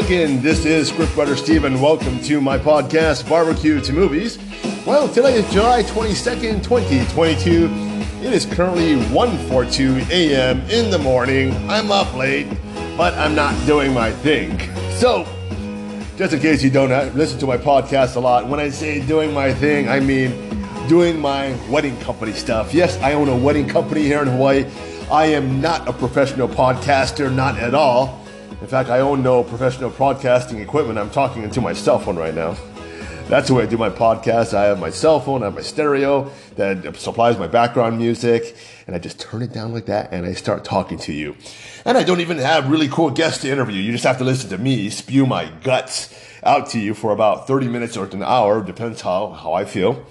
cooking? This is Scriptwriter Steve, and welcome to my podcast, Barbecue to Movies. Well, today is July 22nd, 2022. It is currently 1.42 a.m. in the morning. I'm up late, but I'm not doing my thing. So, just in case you don't listen to my podcast a lot, when I say doing my thing, I mean doing my wedding company stuff. Yes, I own a wedding company here in Hawaii. I am not a professional podcaster, not at all. In fact, I own no professional podcasting equipment. I'm talking into my cell phone right now. That's the way I do my podcast. I have my cell phone, I have my stereo that supplies my background music, and I just turn it down like that and I start talking to you. And I don't even have really cool guests to interview. You just have to listen to me spew my guts out to you for about 30 minutes or an hour, depends how, how I feel.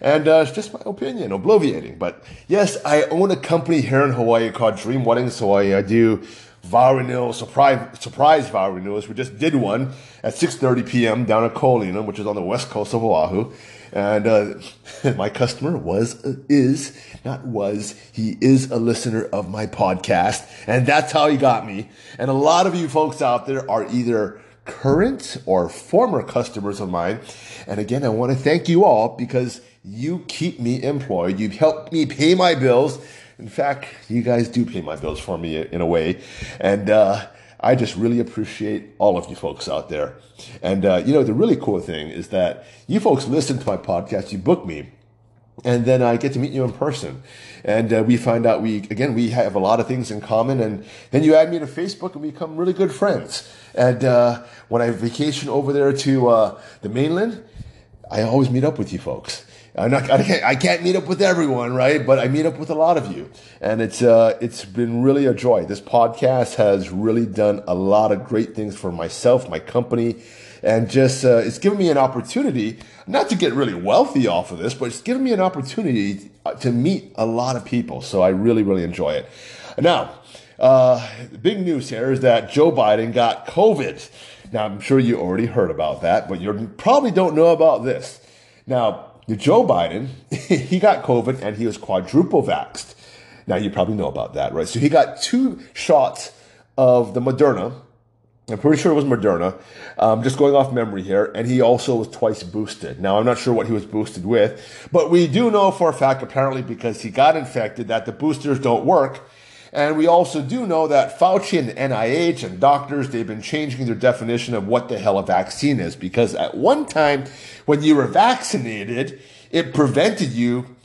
And uh, it's just my opinion, obliviating. But yes, I own a company here in Hawaii called Dream Weddings Hawaii. I do vow renewal, surprise, surprise vow renewals. We just did one at 6.30 p.m. down at Ko Olina, which is on the west coast of Oahu. And uh, my customer was, is, not was, he is a listener of my podcast. And that's how he got me. And a lot of you folks out there are either current or former customers of mine. And again, I want to thank you all because you keep me employed. You've helped me pay my bills. In fact, you guys do pay my bills for me in a way. And, uh, I just really appreciate all of you folks out there. And, uh, you know, the really cool thing is that you folks listen to my podcast, you book me, and then I get to meet you in person. And uh, we find out we, again, we have a lot of things in common. And then you add me to Facebook and we become really good friends. And uh, when I vacation over there to uh, the mainland, I always meet up with you folks. I'm not, I can't, I can't meet up with everyone, right? But I meet up with a lot of you. And it's, uh, it's been really a joy. This podcast has really done a lot of great things for myself, my company, and just, uh, it's given me an opportunity, not to get really wealthy off of this, but it's given me an opportunity to meet a lot of people. So I really, really enjoy it. Now, uh, the big news here is that Joe Biden got COVID. Now, I'm sure you already heard about that, but you probably don't know about this. Now, Joe Biden, he got COVID and he was quadruple vaxxed. Now, you probably know about that, right? So he got two shots of the Moderna. I'm pretty sure it was Moderna. Um, just going off memory here. And he also was twice boosted. Now, I'm not sure what he was boosted with, but we do know for a fact, apparently, because he got infected, that the boosters don't work. And we also do know that Fauci and NIH and doctors, they've been changing their definition of what the hell a vaccine is. Because at one time, when you were vaccinated, it prevented you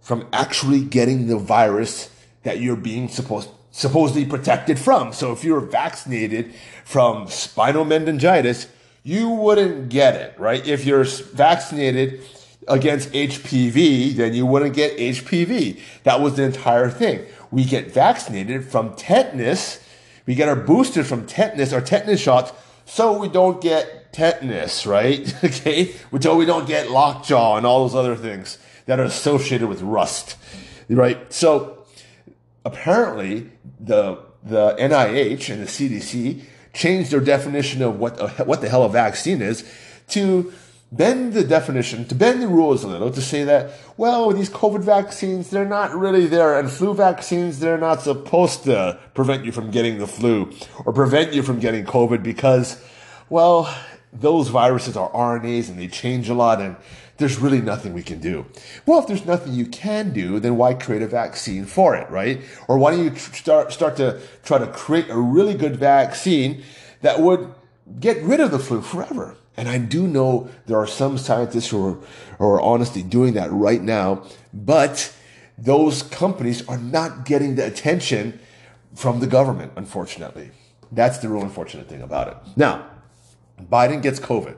from actually getting the virus that you're being supposed supposedly protected from. So if you were vaccinated from spinal meningitis, you wouldn't get it, right? If you're vaccinated against HPV, then you wouldn't get HPV. That was the entire thing. We get vaccinated from tetanus. We get our boosted from tetanus, our tetanus shots, so we don't get tetanus, right? okay? So we don't get lockjaw and all those other things that are associated with rust, right? So apparently the the NIH and the CDC changed their definition of what what the hell a vaccine is to bend the definition, to bend the rules a little, to say that, well, these COVID vaccines, they're not really there, and flu vaccines, they're not supposed to prevent you from getting the flu or prevent you from getting COVID because, well, those viruses are RNAs and they change a lot and there's really nothing we can do. Well, if there's nothing you can do, then why create a vaccine for it, right? Or why don't you start, start to try to create a really good vaccine that would get rid of the flu forever? And I do know there are some scientists who are, who are honestly doing that right now, but those companies are not getting the attention from the government, unfortunately. That's the real unfortunate thing about it. Now, Biden gets COVID.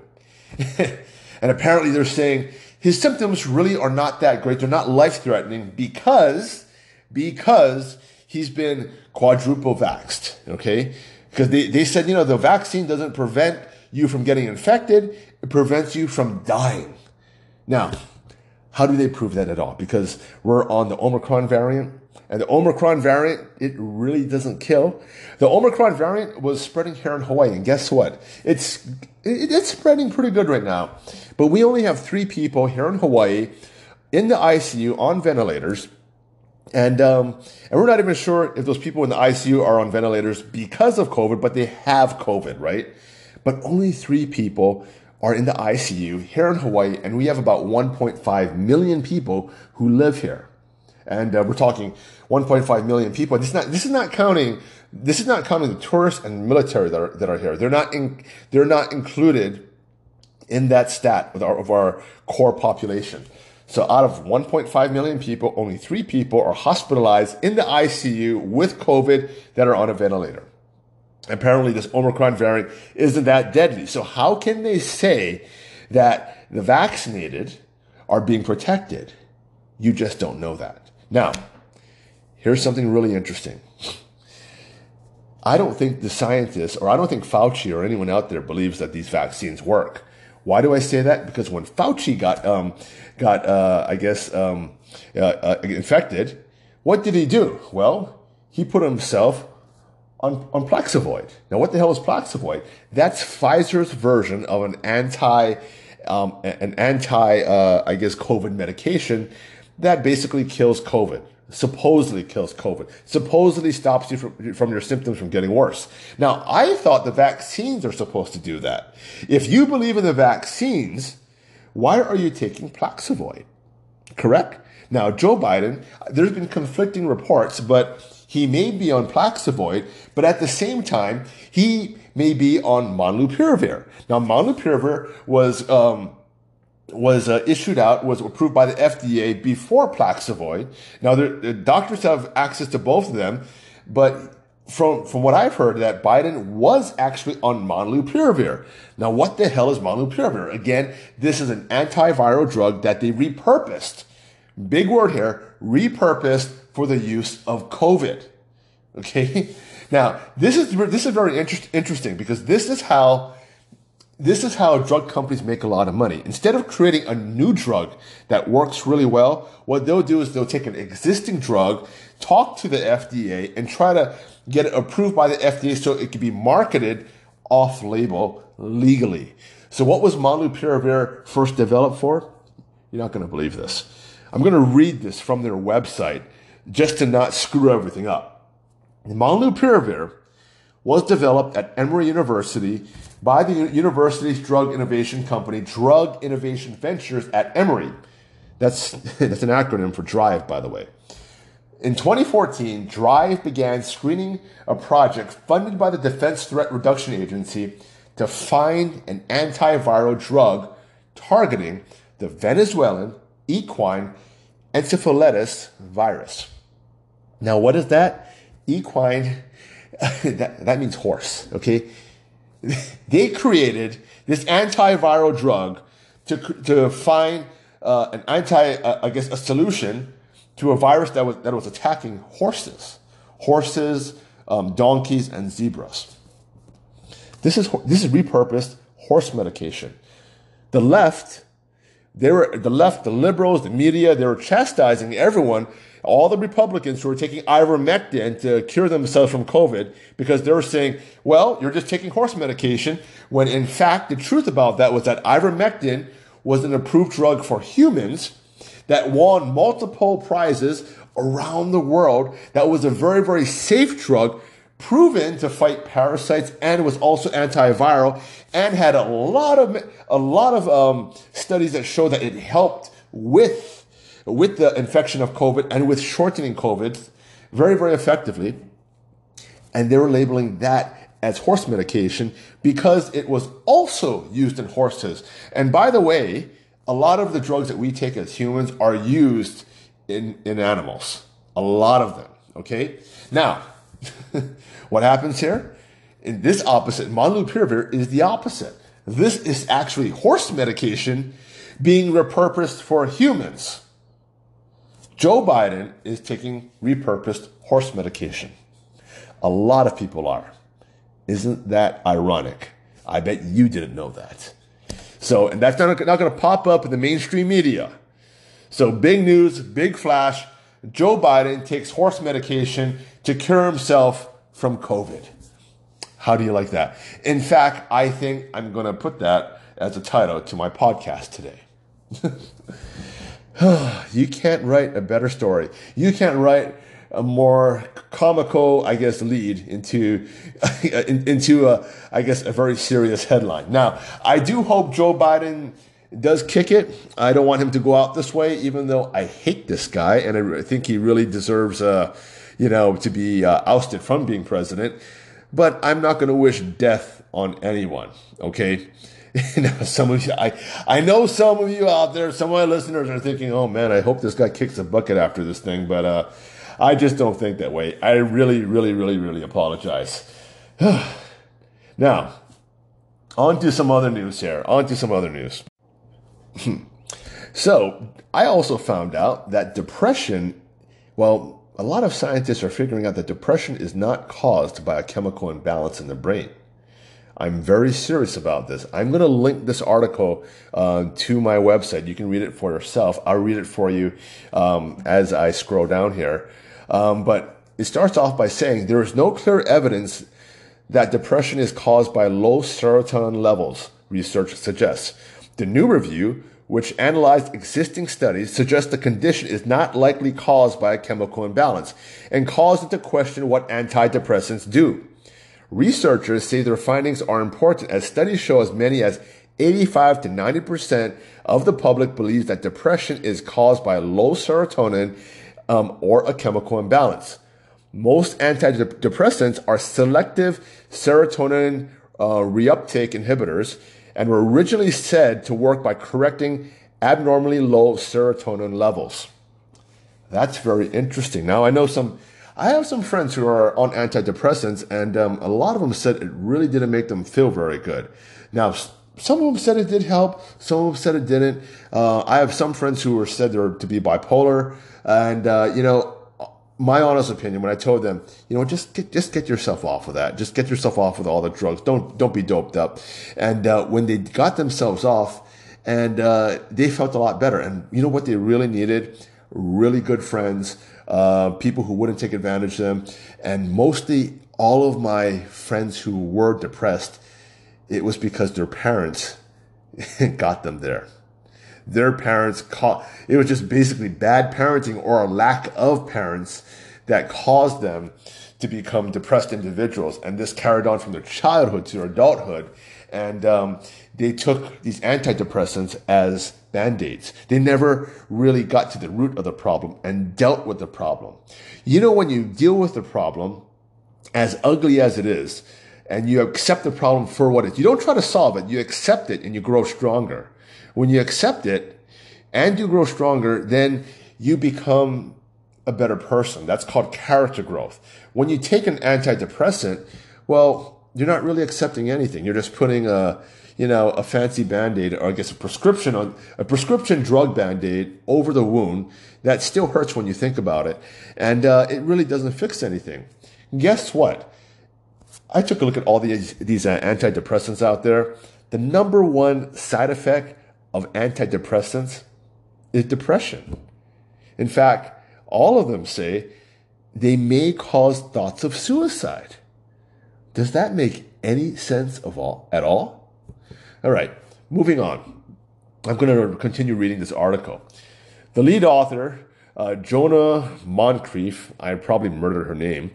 And apparently they're saying his symptoms really are not that great. They're not life threatening because, because he's been quadruple vaxxed. Okay. Because they, they said, you know, the vaccine doesn't prevent you from getting infected. It prevents you from dying. Now, how do they prove that at all? Because we're on the Omicron variant and the Omicron variant, it really doesn't kill. The Omicron variant was spreading here in Hawaii. And guess what? It's, it's spreading pretty good right now. But we only have three people here in Hawaii in the ICU on ventilators. And, um, and we're not even sure if those people in the ICU are on ventilators because of COVID, but they have COVID, right? But only three people are in the ICU here in Hawaii, and we have about 1.5 million people who live here. And uh, we're talking 1.5 million people. This is not, this is not counting, this is not counting the tourists and military that are, that are here. They're not in, they're not included in that stat of our, of our core population. So out of 1.5 million people, only three people are hospitalized in the ICU with COVID that are on a ventilator apparently this Omicron variant isn't that deadly. So how can they say that the vaccinated are being protected? You just don't know that. Now, here's something really interesting. I don't think the scientists, or I don't think Fauci or anyone out there believes that these vaccines work. Why do I say that? Because when Fauci got, um, got, uh, I guess, um, uh, uh, infected, what did he do? Well, he put himself on, on Plaxivoid. Now, what the hell is Plaxivoid? That's Pfizer's version of an anti, um, an anti, uh, I guess, COVID medication that basically kills COVID. Supposedly kills COVID. Supposedly stops you from, from your symptoms from getting worse. Now, I thought the vaccines are supposed to do that. If you believe in the vaccines, why are you taking Plaxivoid? Correct? Now, Joe Biden, there's been conflicting reports, but he may be on Plaxivoid, but at the same time, he may be on Molnupiravir. Now, Molnupiravir was um, was uh, issued out, was approved by the FDA before Plaxivoid. Now, the doctors have access to both of them, but from from what I've heard, that Biden was actually on Molnupiravir. Now, what the hell is Molnupiravir? Again, this is an antiviral drug that they repurposed. Big word here, repurposed for the use of COVID. Okay. Now, this is, this is very inter- interesting because this is how, this is how drug companies make a lot of money. Instead of creating a new drug that works really well, what they'll do is they'll take an existing drug, talk to the FDA, and try to get it approved by the FDA so it can be marketed off label legally. So what was Molnupiravir first developed for? You're not going to believe this. I'm going to read this from their website just to not screw everything up. Molnupiravir was developed at Emory University by the university's drug innovation company, Drug Innovation Ventures at Emory. That's, that's an acronym for DRIVE, by the way. In 2014, DRIVE began screening a project funded by the Defense Threat Reduction Agency to find an antiviral drug targeting the Venezuelan equine encephalitis virus. Now, what is that? Equine, that, that means horse, okay? they created this antiviral drug to, to find uh, an anti, uh, I guess, a solution to a virus that was, that was attacking horses, horses, um, donkeys, and zebras. This is, this is repurposed horse medication. The left they were the left, the liberals, the media, they were chastising everyone, all the Republicans who were taking ivermectin to cure themselves from COVID because they were saying, well, you're just taking horse medication, when in fact the truth about that was that ivermectin was an approved drug for humans that won multiple prizes around the world. That was a very, very safe drug proven to fight parasites and was also antiviral and had a lot of a lot of um, studies that show that it helped with with the infection of COVID and with shortening COVID very very effectively. And they were labeling that as horse medication because it was also used in horses. And by the way, a lot of the drugs that we take as humans are used in, in animals. A lot of them. Okay. Now, what happens here? In this opposite, molnupiravir is the opposite. This is actually horse medication being repurposed for humans. Joe Biden is taking repurposed horse medication. A lot of people are. Isn't that ironic? I bet you didn't know that. So, and that's not, not going to pop up in the mainstream media. So, big news, big flash. Joe Biden takes horse medication to cure himself from COVID. How do you like that? In fact, I think I'm going to put that as a title to my podcast today. you can't write a better story. You can't write a more comical, I guess, lead into into a, I guess, a very serious headline. Now, I do hope Joe Biden does kick it. I don't want him to go out this way, even though I hate this guy and I think he really deserves, uh, you know, to be uh, ousted from being president. But I'm not going to wish death on anyone. Okay. some of you, I, I know some of you out there, some of my listeners are thinking, "Oh man, I hope this guy kicks a bucket after this thing." But uh, I just don't think that way. I really, really, really, really apologize. now, on to some other news here. On to some other news. so, I also found out that depression, well, a lot of scientists are figuring out that depression is not caused by a chemical imbalance in the brain. I'm very serious about this. I'm going to link this article uh, to my website. You can read it for yourself. I'll read it for you um, as I scroll down here. Um, but it starts off by saying there is no clear evidence that depression is caused by low serotonin levels, research suggests. The new review, which analyzed existing studies, suggests the condition is not likely caused by a chemical imbalance and calls into question what antidepressants do. Researchers say their findings are important as studies show as many as 85 to 90% of the public believes that depression is caused by low serotonin um, or a chemical imbalance. Most antidepressants are selective serotonin uh, reuptake inhibitors and were originally said to work by correcting abnormally low serotonin levels. That's very interesting. Now, I know some, I have some friends who are on antidepressants, and um, a lot of them said it really didn't make them feel very good. Now, some of them said it did help, some of them said it didn't. Uh, I have some friends who were said to be bipolar. And, uh, you know, my honest opinion, when I told them, you know, just get, just get yourself off of that. Just get yourself off with all the drugs. Don't, don't be doped up. And, uh, when they got themselves off and, uh, they felt a lot better. And you know what they really needed? Really good friends, uh, people who wouldn't take advantage of them. And mostly all of my friends who were depressed, it was because their parents got them there their parents caught, it was just basically bad parenting or a lack of parents that caused them to become depressed individuals. And this carried on from their childhood to their adulthood. And um, they took these antidepressants as band aids. They never really got to the root of the problem and dealt with the problem. You know, when you deal with the problem, as ugly as it is, and you accept the problem for what it is, you don't try to solve it, you accept it and you grow stronger. When you accept it and you grow stronger, then you become a better person. That's called character growth. When you take an antidepressant, well, you're not really accepting anything. You're just putting a, you know, a fancy band-aid or I guess a prescription on a prescription drug band-aid over the wound that still hurts when you think about it. And uh, it really doesn't fix anything. Guess what? I took a look at all these, these uh, antidepressants out there. The number one side effect of antidepressants is depression. In fact, all of them say they may cause thoughts of suicide. Does that make any sense of all at all? All right, moving on. I'm going to continue reading this article. The lead author, uh, Jonah Moncrieff, I probably murdered her name,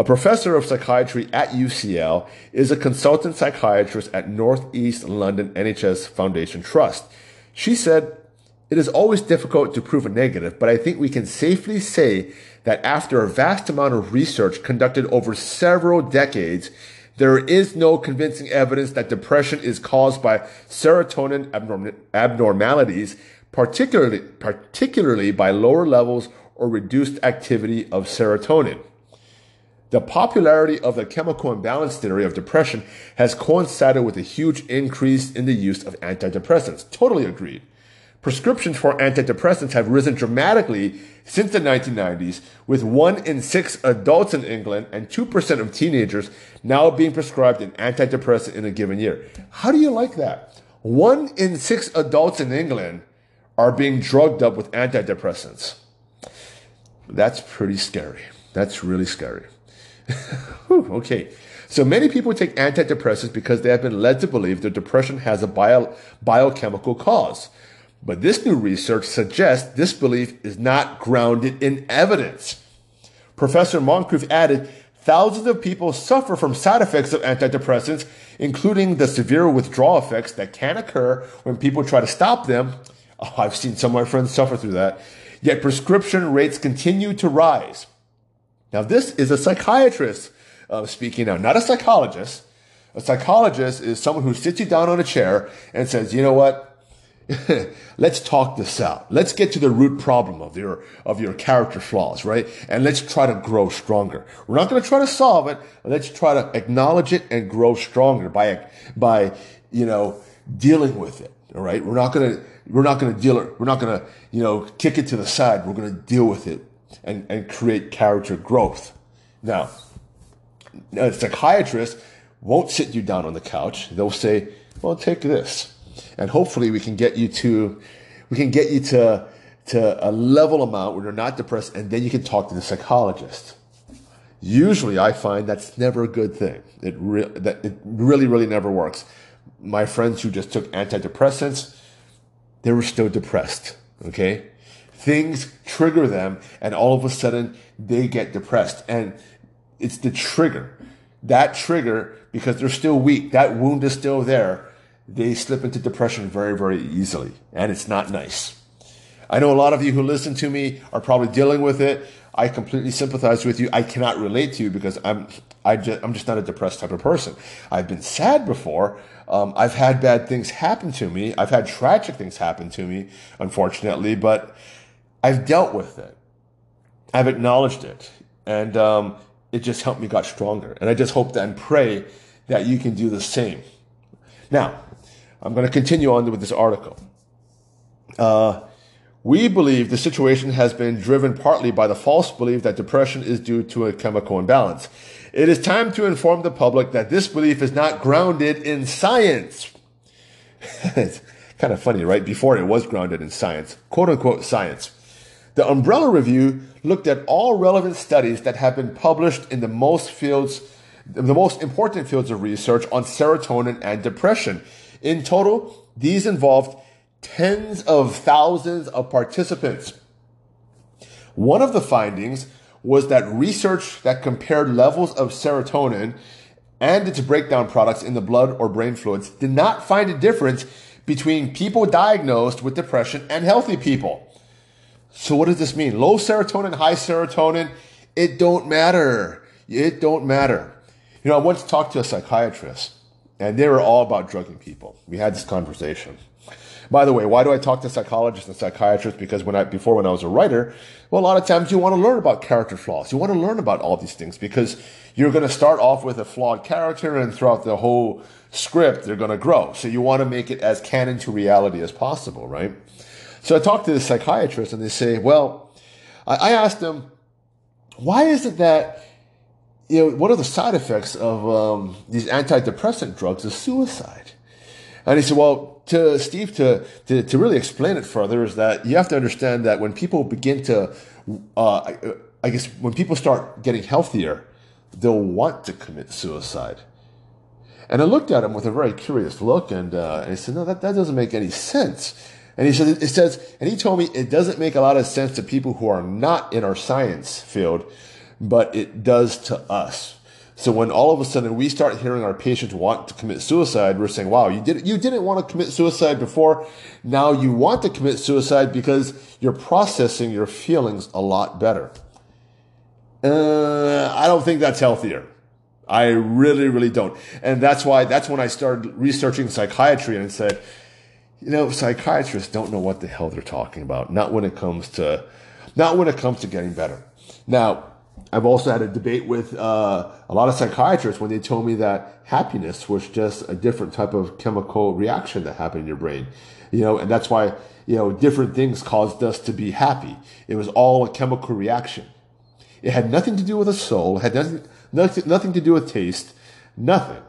a professor of psychiatry at UCL, is a consultant psychiatrist at Northeast London NHS Foundation Trust. She said, It is always difficult to prove a negative, but I think we can safely say that after a vast amount of research conducted over several decades, there is no convincing evidence that depression is caused by serotonin abnormalities, particularly, particularly by lower levels or reduced activity of serotonin. The popularity of the chemical imbalance theory of depression has coincided with a huge increase in the use of antidepressants. Totally agreed. Prescriptions for antidepressants have risen dramatically since the 1990s, with one in six adults in England and 2% of teenagers now being prescribed an antidepressant in a given year. How do you like that? One in six adults in England are being drugged up with antidepressants. That's pretty scary. That's really scary. okay. So many people take antidepressants because they have been led to believe that depression has a bio, biochemical cause. But this new research suggests this belief is not grounded in evidence. Professor Moncrieff added, thousands of people suffer from side effects of antidepressants, including the severe withdrawal effects that can occur when people try to stop them. Oh, I've seen some of my friends suffer through that. Yet prescription rates continue to rise. Now, this is a psychiatrist uh, speaking now, not a psychologist. A psychologist is someone who sits you down on a chair and says, you know what? let's talk this out. Let's get to the root problem of your, of your character flaws, right? And let's try to grow stronger. We're not going to try to solve it. Let's try to acknowledge it and grow stronger by, by, you know, dealing with it. All right. We're not going to, we're not going to deal it. We're not going to, you know, kick it to the side. We're going to deal with it and, and create character growth. Now, a psychiatrist won't sit you down on the couch. They'll say, well, take this. And hopefully we can get you to, we can get you to, to a level amount where you're not depressed and then you can talk to the psychologist. Usually I find that's never a good thing. It, re- that it really, really never works. My friends who just took antidepressants, they were still depressed. Okay. Things trigger them and all of a sudden they get depressed. And it's the trigger. That trigger, because they're still weak, that wound is still there. They slip into depression very, very easily. And it's not nice. I know a lot of you who listen to me are probably dealing with it. I completely sympathize with you. I cannot relate to you because I'm I just, I'm just not a depressed type of person. I've been sad before. Um, I've had bad things happen to me. I've had tragic things happen to me, unfortunately, but I've dealt with it. I've acknowledged it, and um, it just helped me got stronger. And I just hope that and pray that you can do the same. Now, I'm going to continue on with this article. Uh, we believe the situation has been driven partly by the false belief that depression is due to a chemical imbalance. It is time to inform the public that this belief is not grounded in science. it's kind of funny, right? Before it was grounded in science, quote unquote science. The Umbrella Review looked at all relevant studies that have been published in the most fields, the most important fields of research on serotonin and depression. In total, these involved tens of thousands of participants. One of the findings was that research that compared levels of serotonin and its breakdown products in the blood or brain fluids did not find a difference between people diagnosed with depression and healthy people. So what does this mean? Low serotonin, high serotonin, it don't matter. It don't matter. You know, I once talked to a psychiatrist and they were all about drugging people. We had this conversation. By the way, why do I talk to psychologists and psychiatrists? Because when I, before when I was a writer, well, a lot of times you want to learn about character flaws. You want to learn about all these things because you're going to start off with a flawed character and throughout the whole script, they're going to grow. So you want to make it as canon to reality as possible, right? So I talked to the psychiatrist and they say, well, I, asked them, why is it that, you know, what are the side effects of um, these antidepressant drugs is suicide? And he said, well, to Steve, to, to, to, really explain it further is that you have to understand that when people begin to, uh, I guess when people start getting healthier, they'll want to commit suicide. And I looked at him with a very curious look and, uh, and he said, no, that, that doesn't make any sense. And he said, it says, and he told me it doesn't make a lot of sense to people who are not in our science field, but it does to us. So when all of a sudden we start hearing our patients want to commit suicide, we're saying, wow, you did you didn't want to commit suicide before. Now you want to commit suicide because you're processing your feelings a lot better. Uh, I don't think that's healthier. I really, really don't. And that's why, that's when I started researching psychiatry and said, you know, psychiatrists don't know what the hell they're talking about. Not when it comes to, not when it comes to getting better. Now, I've also had a debate with uh, a lot of psychiatrists when they told me that happiness was just a different type of chemical reaction that happened in your brain. You know, and that's why, you know, different things caused us to be happy. It was all a chemical reaction. It had nothing to do with a soul, it had nothing, nothing, nothing to do with taste, nothing.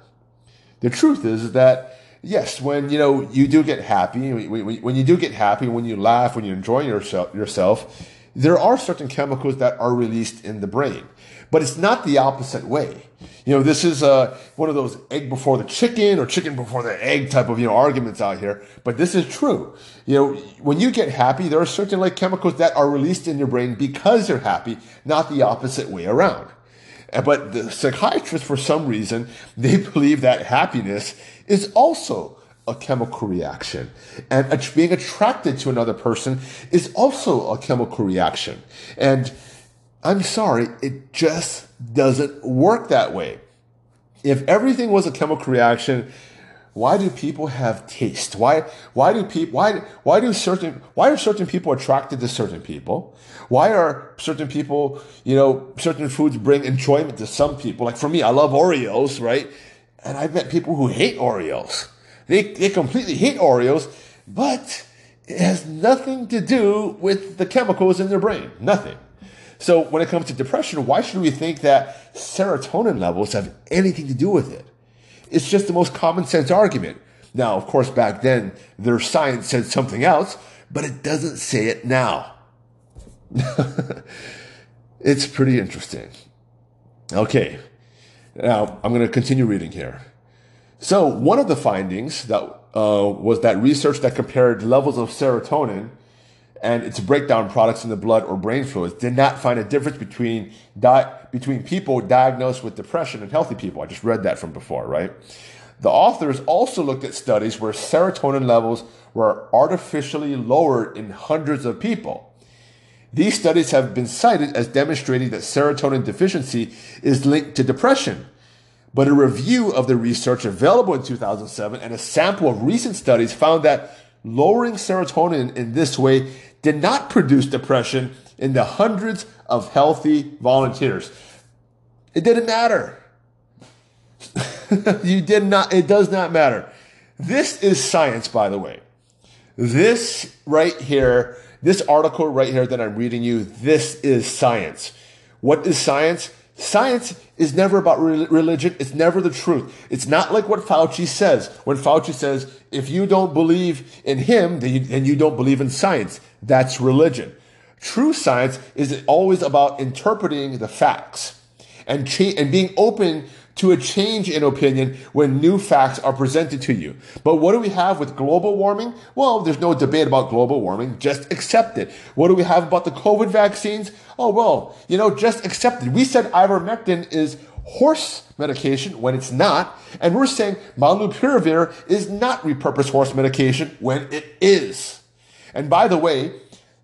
The truth is that yes, when you know you do get happy, when you do get happy, when you laugh, when you enjoy yourself, yourself, there are certain chemicals that are released in the brain, but it's not the opposite way. You know, this is uh, one of those egg before the chicken or chicken before the egg type of you know arguments out here. But this is true. You know, when you get happy, there are certain like chemicals that are released in your brain because you're happy, not the opposite way around. But the psychiatrists, for some reason, they believe that happiness is also a chemical reaction. And being attracted to another person is also a chemical reaction. And I'm sorry, it just doesn't work that way. If everything was a chemical reaction, why do people have taste? Why why do people why why do certain why are certain people attracted to certain people? Why are certain people, you know, certain foods bring enjoyment to some people? Like for me, I love Oreos, right? And I've met people who hate Oreos. They they completely hate Oreos, but it has nothing to do with the chemicals in their brain. Nothing. So when it comes to depression, why should we think that serotonin levels have anything to do with it? It's just the most common sense argument. Now, of course, back then, their science said something else, but it doesn't say it now. it's pretty interesting. Okay. Now, I'm going to continue reading here. So, one of the findings that uh, was that research that compared levels of serotonin and its breakdown products in the blood or brain fluids did not find a difference between di- between people diagnosed with depression and healthy people. I just read that from before, right? The authors also looked at studies where serotonin levels were artificially lowered in hundreds of people. These studies have been cited as demonstrating that serotonin deficiency is linked to depression. But a review of the research available in 2007 and a sample of recent studies found that lowering serotonin in this way did not produce depression in the hundreds of healthy volunteers. It didn't matter. you did not, it does not matter. This is science, by the way. This right here, this article right here that I'm reading you, this is science. What is science? Science is never about religion. It's never the truth. It's not like what Fauci says. When Fauci says, if you don't believe in him, then you, then you don't believe in science. That's religion. True science is always about interpreting the facts and, cha- and being open to a change in opinion when new facts are presented to you. But what do we have with global warming? Well, there's no debate about global warming. Just accept it. What do we have about the COVID vaccines? Oh, well, you know, just accept it. We said ivermectin is horse medication when it's not. And we're saying molnupiravir is not repurposed horse medication when it is. And by the way,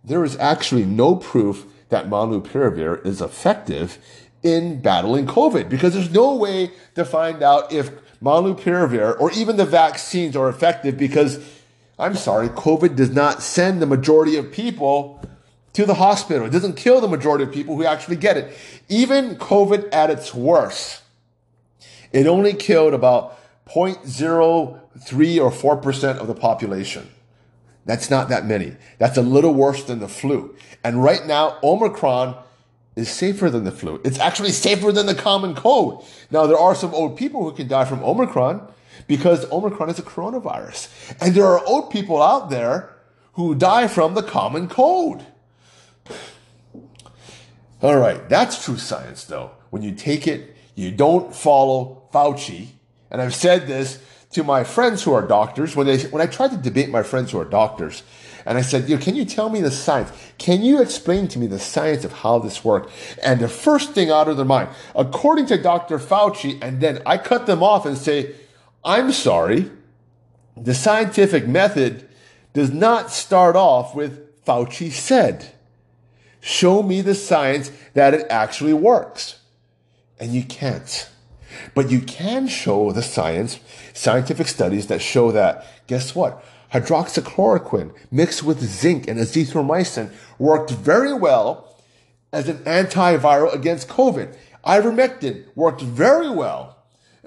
there is actually no proof that molnupiravir is effective in battling COVID because there's no way to find out if molnupiravir or even the vaccines are effective because I'm sorry, COVID does not send the majority of people to the hospital. It doesn't kill the majority of people who actually get it. Even COVID at its worst, it only killed about 0.03 or 4% of the population. That's not that many. That's a little worse than the flu. And right now, Omicron is safer than the flu. It's actually safer than the common cold. Now, there are some old people who can die from Omicron because Omicron is a coronavirus. And there are old people out there who die from the common cold. All right, that's true science, though. When you take it, you don't follow Fauci. And I've said this to my friends who are doctors when they when I try to debate my friends who are doctors and I said, you know, can you tell me the science? Can you explain to me the science of how this works? And the first thing out of their mind, according to Dr. Fauci, and then I cut them off and say, I'm sorry, the scientific method does not start off with Fauci said. Show me the science that it actually works. And you can't. But you can show the science, scientific studies that show that, guess what? Hydroxychloroquine mixed with zinc and azithromycin worked very well as an antiviral against COVID. Ivermectin worked very well,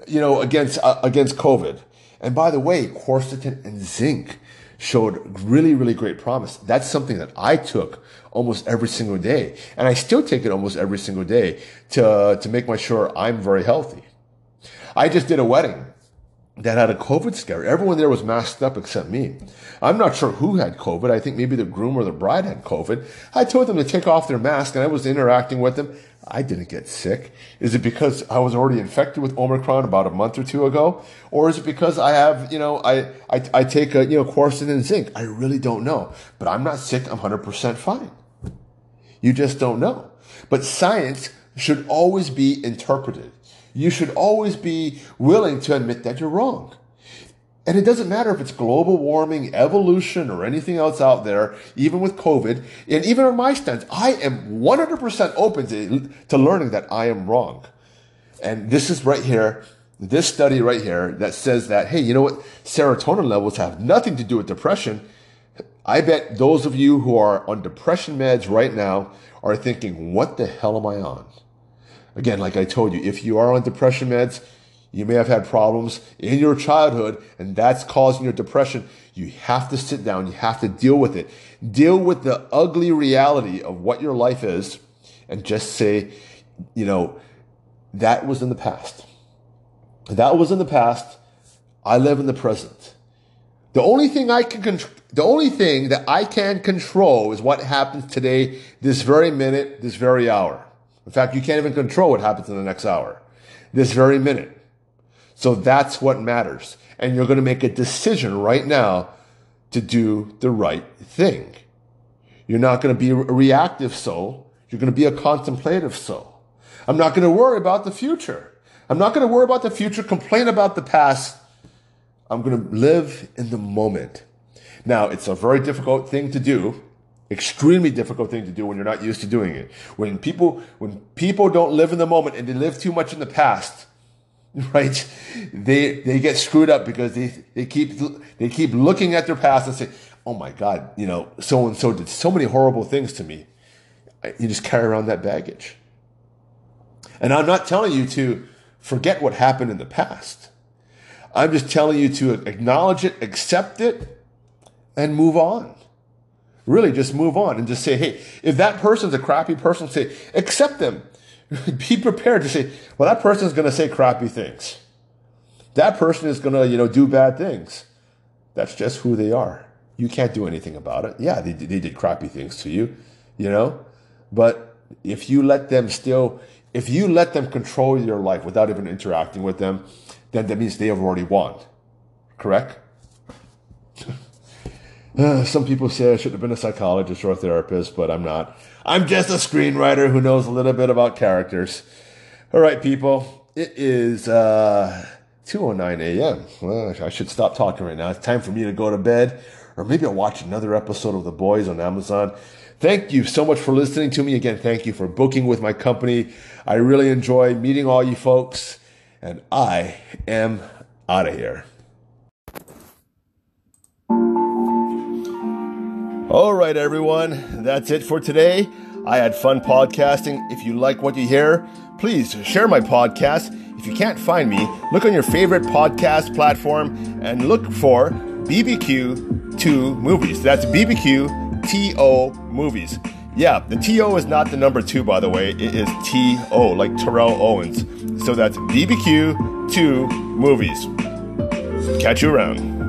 you know, against uh, against COVID. And by the way, quercetin and zinc showed really, really great promise. That's something that I took almost every single day. And I still take it almost every single day to, to make my sure I'm very healthy. I just did a wedding that had a COVID scare. Everyone there was masked up except me. I'm not sure who had COVID. I think maybe the groom or the bride had COVID. I told them to take off their mask and I was interacting with them. I didn't get sick. Is it because I was already infected with Omicron about a month or two ago? Or is it because I have, you know, I, I, I take a, you know, quercetin and zinc? I really don't know. But I'm not sick. I'm 100% fine. You just don't know. But science should always be interpreted. You should always be willing to admit that you're wrong. And it doesn't matter if it's global warming, evolution, or anything else out there, even with COVID. And even on my stance, I am 100% open to, to learning that I am wrong. And this is right here, this study right here that says that, hey, you know what? Serotonin levels have nothing to do with depression. I bet those of you who are on depression meds right now are thinking, what the hell am I on? Again, like I told you, if you are on depression meds, you may have had problems in your childhood and that's causing your depression. You have to sit down. You have to deal with it. Deal with the ugly reality of what your life is and just say, you know, that was in the past. That was in the past. I live in the present. The only thing I can control, the only thing that I can control is what happens today, this very minute, this very hour. In fact, you can't even control what happens in the next hour, this very minute. So that's what matters. And you're going to make a decision right now to do the right thing. You're not going to be a reactive soul. You're going to be a contemplative soul. I'm not going to worry about the future. I'm not going to worry about the future, complain about the past. I'm going to live in the moment. Now, it's a very difficult thing to do extremely difficult thing to do when you're not used to doing it. When people, when people don't live in the moment and they live too much in the past, right? They, they get screwed up because they, they keep, they keep looking at their past and say, Oh my God, you know, so and so did so many horrible things to me. You just carry around that baggage. And I'm not telling you to forget what happened in the past. I'm just telling you to acknowledge it, accept it, and move on. Really, just move on and just say, hey, if that person's a crappy person, say, accept them. Be prepared to say, well, that person's going to say crappy things. That person is going to, you know, do bad things. That's just who they are. You can't do anything about it. Yeah, they, they did crappy things to you, you know, but if you let them still, if you let them control your life without even interacting with them, then that means they have already won. Correct? Uh, some people say I should have been a psychologist or a therapist, but I'm not. I'm just a screenwriter who knows a little bit about characters. All right, people. It is uh, 2:09 a.m. Well, I should stop talking right now. It's time for me to go to bed, or maybe I'll watch another episode of The Boys on Amazon. Thank you so much for listening to me again. Thank you for booking with my company. I really enjoy meeting all you folks, and I am out of here. All right, everyone, that's it for today. I had fun podcasting. If you like what you hear, please share my podcast. If you can't find me, look on your favorite podcast platform and look for BBQ2 Movies. That's BBQ Movies. Yeah, the TO is not the number two, by the way. It is TO, like Terrell Owens. So that's BBQ2 Movies. Catch you around.